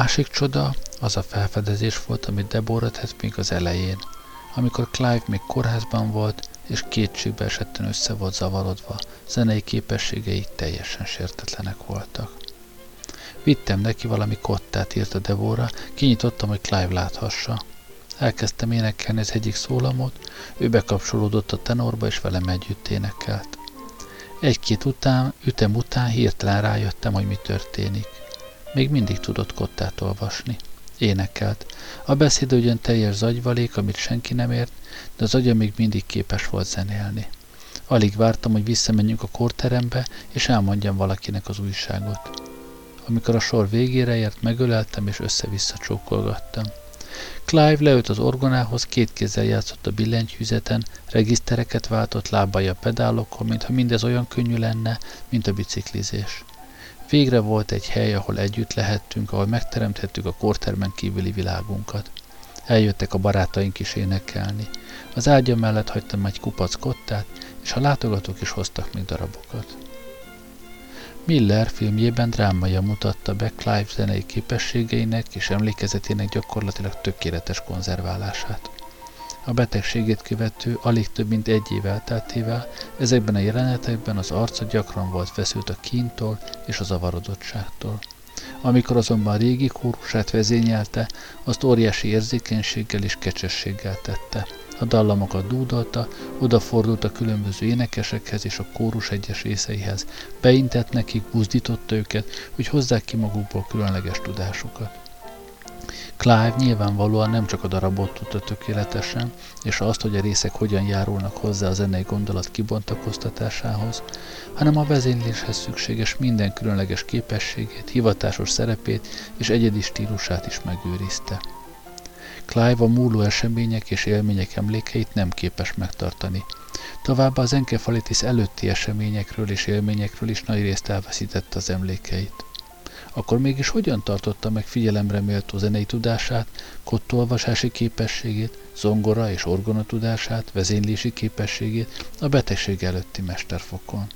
másik csoda az a felfedezés volt, amit Deborah tett még az elején, amikor Clive még kórházban volt, és kétségbe esetten össze volt zavarodva, zenei képességei teljesen sértetlenek voltak. Vittem neki valami kottát, írta Devora, kinyitottam, hogy Clive láthassa. Elkezdtem énekelni az egyik szólamot, ő bekapcsolódott a tenorba, és velem együtt énekelt. Egy-két után, ütem után hirtelen rájöttem, hogy mi történik. Még mindig tudott kottát olvasni. Énekelt. A beszéd ugyan teljes zagyvalék, amit senki nem ért, de az agya még mindig képes volt zenélni. Alig vártam, hogy visszamenjünk a korterembe, és elmondjam valakinek az újságot. Amikor a sor végére ért, megöleltem és össze-vissza csókolgattam. Clive leült az orgonához, két kézzel játszott a billentyűzeten, regisztereket váltott lábai a pedálokon, mintha mindez olyan könnyű lenne, mint a biciklizés. Végre volt egy hely, ahol együtt lehettünk, ahol megteremthettük a kortermen kívüli világunkat. Eljöttek a barátaink is énekelni. Az ágya mellett hagytam egy kupac kottát, és a látogatók is hoztak még darabokat. Miller filmjében drámaja mutatta be Clive zenei képességeinek és emlékezetének gyakorlatilag tökéletes konzerválását. A betegségét követő alig több mint egy év elteltével ezekben a jelenetekben az arca gyakran volt feszült a kíntól és a zavarodottságtól. Amikor azonban a régi kórusát vezényelte, azt óriási érzékenységgel és kecsességgel tette – a dallamokat dúdolta, odafordult a különböző énekesekhez és a kórus egyes részeihez, beintett nekik, buzdította őket, hogy hozzák ki magukból különleges tudásukat. Clive nyilvánvalóan nem csak a darabot tudta tökéletesen, és azt, hogy a részek hogyan járulnak hozzá a zenei gondolat kibontakoztatásához, hanem a vezényléshez szükséges minden különleges képességét, hivatásos szerepét és egyedi stílusát is megőrizte. Clive a múló események és élmények emlékeit nem képes megtartani. Továbbá az enkefalitis előtti eseményekről és élményekről is nagy részt elveszítette az emlékeit. Akkor mégis hogyan tartotta meg figyelemre méltó zenei tudását, kottolvasási képességét, zongora és orgona tudását, vezénylési képességét a betegség előtti mesterfokon?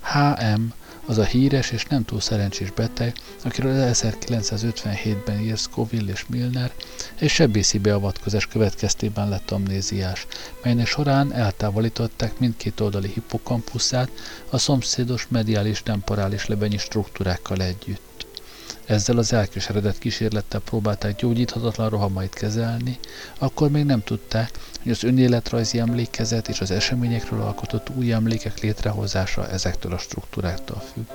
H.M az a híres és nem túl szerencsés beteg, akiről 1957-ben ír Scoville és Milner, egy sebészi beavatkozás következtében lett amnéziás, melynek során eltávolították mindkét oldali hippokampuszát a szomszédos mediális temporális lebenyi struktúrákkal együtt. Ezzel az elkeseredett kísérlettel próbálták gyógyíthatatlan rohamait kezelni, akkor még nem tudták, hogy az önéletrajzi emlékezet és az eseményekről alkotott új emlékek létrehozása ezektől a struktúráktól függ.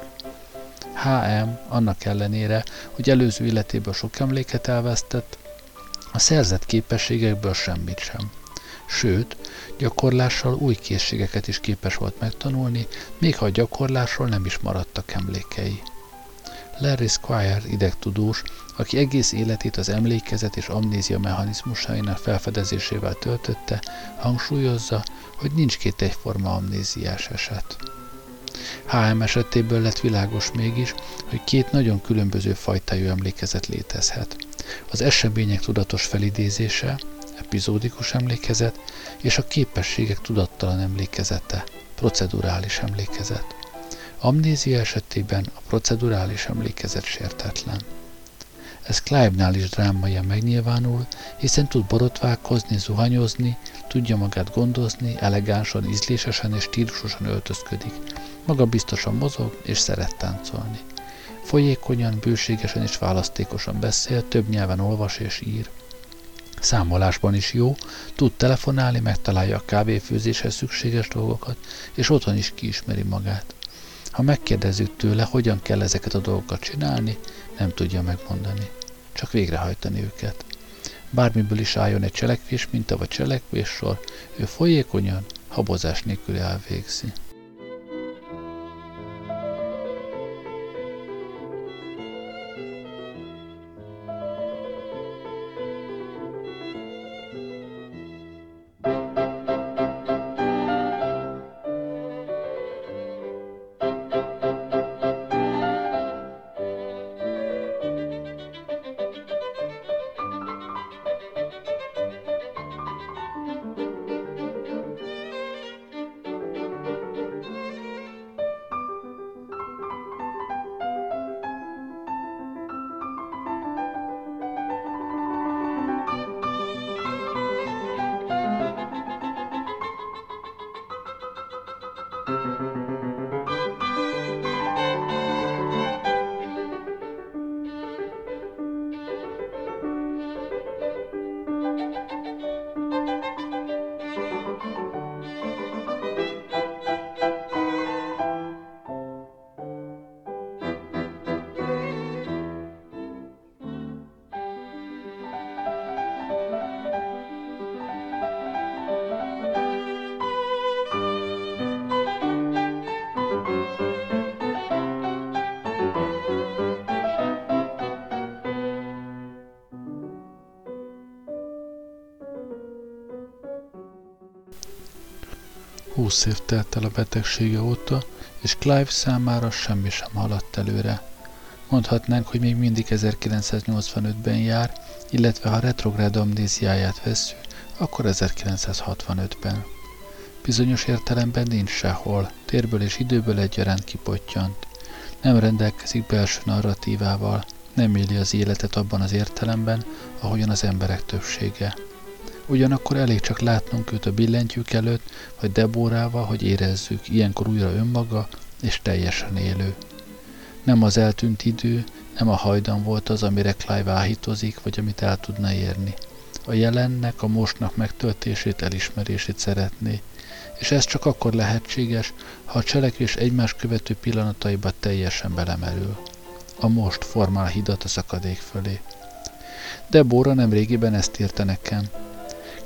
H.M. annak ellenére, hogy előző életéből sok emléket elvesztett, a szerzett képességekből semmit sem. Sőt, gyakorlással új készségeket is képes volt megtanulni, még ha a gyakorlásról nem is maradtak emlékei. Larry Squire idegtudós, aki egész életét az emlékezet és amnézia mechanizmusainak felfedezésével töltötte, hangsúlyozza, hogy nincs két egyforma amnéziás eset. HM esetéből lett világos mégis, hogy két nagyon különböző fajtájú emlékezet létezhet. Az események tudatos felidézése, epizódikus emlékezet, és a képességek tudattalan emlékezete, procedurális emlékezet. Amnézia esetében a procedurális emlékezet sértetlen. Ez Clive-nál is drámaian megnyilvánul, hiszen tud borotválkozni, zuhanyozni, tudja magát gondozni, elegánsan, ízlésesen és stílusosan öltözködik. Maga biztosan mozog és szeret táncolni. Folyékonyan, bőségesen és választékosan beszél, több nyelven olvas és ír. Számolásban is jó, tud telefonálni, megtalálja a kávéfőzéshez szükséges dolgokat, és otthon is kiismeri magát. Ha megkérdezzük tőle, hogyan kell ezeket a dolgokat csinálni, nem tudja megmondani. Csak végrehajtani őket. Bármiből is álljon egy cselekvés minta vagy cselekvés sor, ő folyékonyan, habozás nélkül elvégzi. Húsz év telt el a betegsége óta, és Clive számára semmi sem haladt előre. Mondhatnánk, hogy még mindig 1985-ben jár, illetve ha retrográd amnéziáját vesszük, akkor 1965-ben. Bizonyos értelemben nincs sehol, térből és időből egyaránt kipottyant. Nem rendelkezik belső narratívával, nem éli az életet abban az értelemben, ahogyan az emberek többsége. Ugyanakkor elég csak látnunk őt a billentyűk előtt, vagy Debórával, hogy érezzük, ilyenkor újra önmaga és teljesen élő. Nem az eltűnt idő, nem a hajdan volt az, amire Clive áhítozik, vagy amit el tudna érni. A jelennek, a mostnak megtöltését, elismerését szeretné, és ez csak akkor lehetséges, ha a cselekvés egymás követő pillanataiba teljesen belemerül. A most formál hidat a szakadék fölé. Debora nem régiben ezt írta nekem.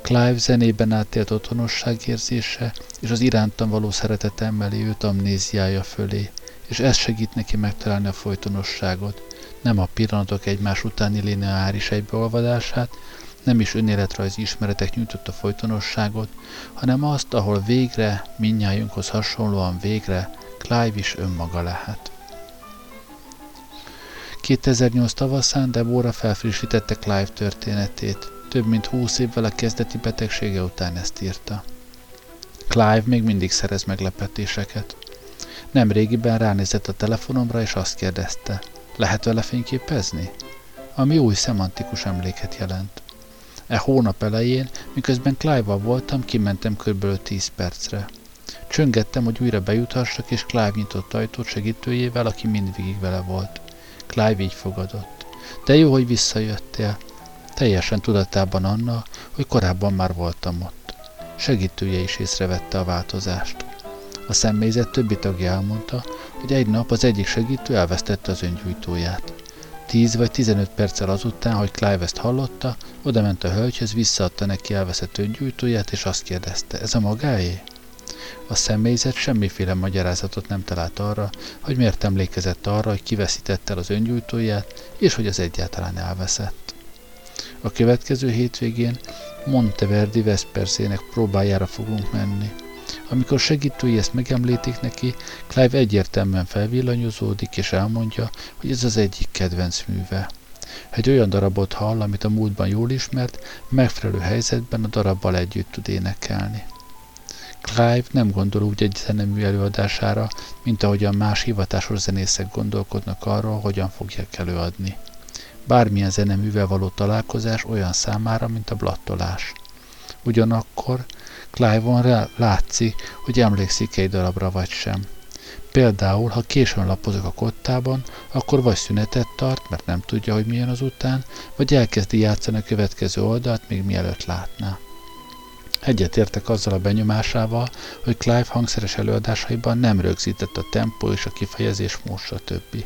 Clive zenében átélt otthonosság érzése, és az irántam való szeretet emeli őt amnéziája fölé, és ez segít neki megtalálni a folytonosságot, nem a pillanatok egymás utáni lineáris egybeolvadását, nem is önéletrajzi ismeretek nyújtotta folytonosságot, hanem azt, ahol végre, minnyájunkhoz hasonlóan végre, Clive is önmaga lehet. 2008 tavaszán Deborah felfrissítette Clive történetét. Több mint húsz évvel a kezdeti betegsége után ezt írta. Clive még mindig szerez meglepetéseket. Nem régiben ránézett a telefonomra, és azt kérdezte, lehet vele fényképezni? Ami új szemantikus emléket jelent. E hónap elején, miközben Clive-val voltam, kimentem kb. 10 percre. Csöngettem, hogy újra bejuthassak, és Clive nyitott ajtót segítőjével, aki mindvégig vele volt. Clive így fogadott. De jó, hogy visszajöttél. Teljesen tudatában annak, hogy korábban már voltam ott. Segítője is észrevette a változást. A személyzet többi tagja elmondta, hogy egy nap az egyik segítő elvesztette az öngyújtóját. 10 vagy 15 perccel azután, hogy Clive ezt hallotta, odament a hölgyhöz, visszaadta neki elveszett öngyújtóját, és azt kérdezte, ez a magáé? A személyzet semmiféle magyarázatot nem talált arra, hogy miért emlékezett arra, hogy kiveszítette el az öngyújtóját, és hogy az egyáltalán elveszett. A következő hétvégén Monteverdi Vesperszének próbájára fogunk menni. Amikor segítői ezt megemlítik neki, Clive egyértelműen felvillanyozódik, és elmondja, hogy ez az egyik kedvenc műve. Egy olyan darabot hall, amit a múltban jól ismert, megfelelő helyzetben a darabbal együtt tud énekelni. Clive nem gondol úgy egy zenemű előadására, mint ahogyan más hivatásos zenészek gondolkodnak arról, hogyan fogják előadni. Bármilyen zeneművel való találkozás olyan számára, mint a blattolás. Ugyanakkor Clive-on látszik, hogy emlékszik egy darabra vagy sem. Például, ha későn lapozok a kottában, akkor vagy szünetet tart, mert nem tudja, hogy milyen az után, vagy elkezdi játszani a következő oldalt, még mielőtt látná. Egyetértek azzal a benyomásával, hogy Clive hangszeres előadásaiban nem rögzített a tempó és a kifejezés mód, stb.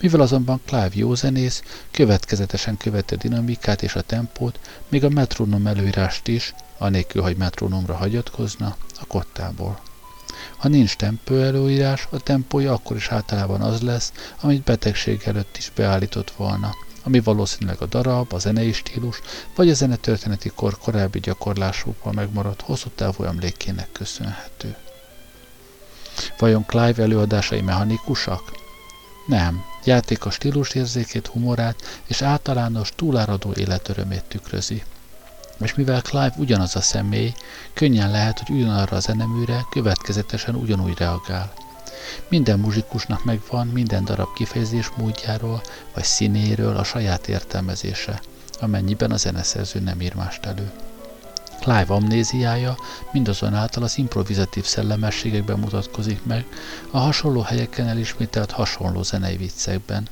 Mivel azonban Clive jó zenész, következetesen követte a dinamikát és a tempót, még a metronom előírást is, anélkül, hogy metronomra hagyatkozna, a kottából. Ha nincs tempó előírás, a tempója akkor is általában az lesz, amit betegség előtt is beállított volna, ami valószínűleg a darab, a zenei stílus, vagy a zenetörténeti kor korábbi gyakorlásokból megmaradt hosszú távú emlékének köszönhető. Vajon Clive előadásai mechanikusak? Nem, játék a stílus érzékét, humorát és általános túláradó életörömét tükrözi. És mivel Clive ugyanaz a személy, könnyen lehet, hogy ugyanarra a zeneműre következetesen ugyanúgy reagál. Minden muzsikusnak megvan minden darab kifejezés módjáról vagy színéről a saját értelmezése, amennyiben a zeneszerző nem ír mást elő. Clive amnéziája mindazonáltal az improvizatív szellemességekben mutatkozik meg, a hasonló helyeken elismételt hasonló zenei viccekben.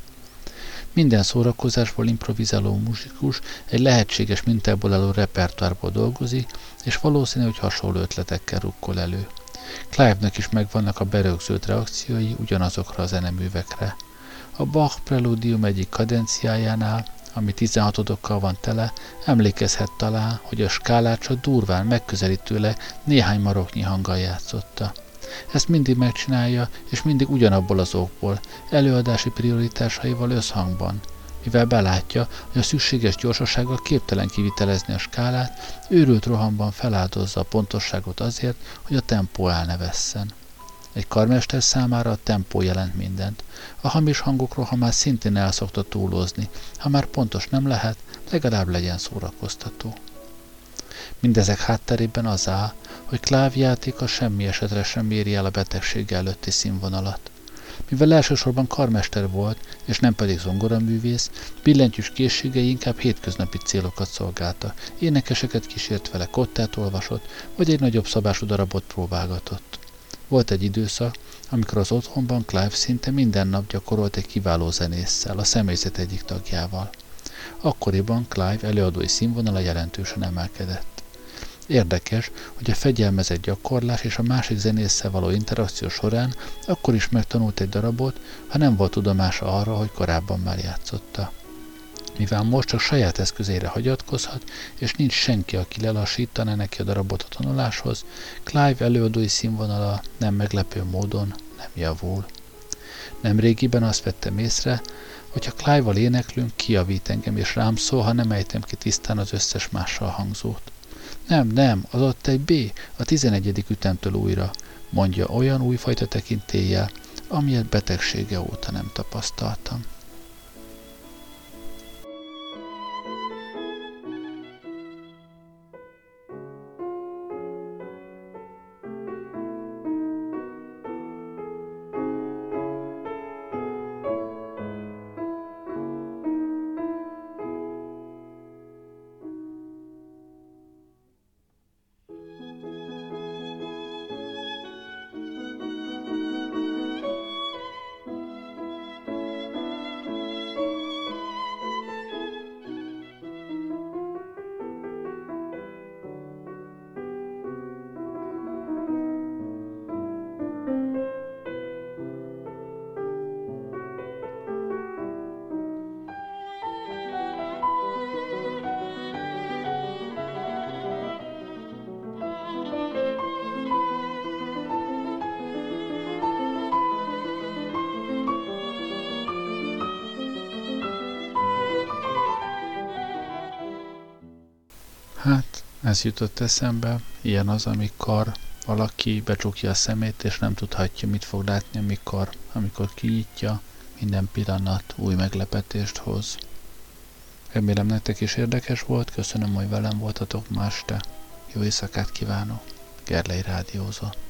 Minden szórakozásból improvizáló muzsikus egy lehetséges mintából álló repertoárból dolgozik, és valószínű, hogy hasonló ötletekkel rukkol elő. Clive-nek is megvannak a berögzült reakciói ugyanazokra a zeneművekre. A Bach preludium egyik kadenciájánál, ami 16 odokkal van tele, emlékezhet talán, hogy a skálát csak durván megközelítőleg néhány maroknyi hanggal játszotta. Ezt mindig megcsinálja, és mindig ugyanabból az okból, előadási prioritásaival összhangban. Mivel belátja, hogy a szükséges gyorsasággal képtelen kivitelezni a skálát, őrült rohamban feláldozza a pontosságot azért, hogy a tempó el ne vesszen. Egy karmester számára a tempó jelent mindent. A hamis hangokról, ha már szintén el szokta túlozni, ha már pontos nem lehet, legalább legyen szórakoztató. Mindezek hátterében az áll, hogy klávjátéka semmi esetre sem éri el a betegség előtti színvonalat. Mivel elsősorban karmester volt, és nem pedig zongoraművész, billentyűs készségei inkább hétköznapi célokat szolgálta. Énekeseket kísért vele, kottát olvasott, vagy egy nagyobb szabású darabot próbálgatott. Volt egy időszak, amikor az otthonban Clive szinte minden nap gyakorolt egy kiváló zenésszel, a személyzet egyik tagjával. Akkoriban Clive előadói színvonala jelentősen emelkedett. Érdekes, hogy a fegyelmezett gyakorlás és a másik zenésszel való interakció során akkor is megtanult egy darabot, ha nem volt tudomása arra, hogy korábban már játszotta. Mivel most csak saját eszközére hagyatkozhat, és nincs senki, aki lelassítaná neki a darabot a tanuláshoz, Clive előadói színvonala nem meglepő módon nem javul. Nemrégiben azt vettem észre, hogy ha Clive-val éneklünk, kiavít engem és rám szól, ha nem ejtem ki tisztán az összes mással hangzót. Nem, nem, az ott egy B, a 11. ütemtől újra, mondja olyan újfajta tekintéllyel, amilyet betegsége óta nem tapasztaltam. Ez jutott eszembe, ilyen az, amikor valaki becsukja a szemét, és nem tudhatja, mit fog látni, amikor, amikor kinyitja, minden pillanat új meglepetést hoz. Remélem nektek is érdekes volt, köszönöm, hogy velem voltatok ma este. Jó éjszakát kívánok, Gerlei Rádiózott.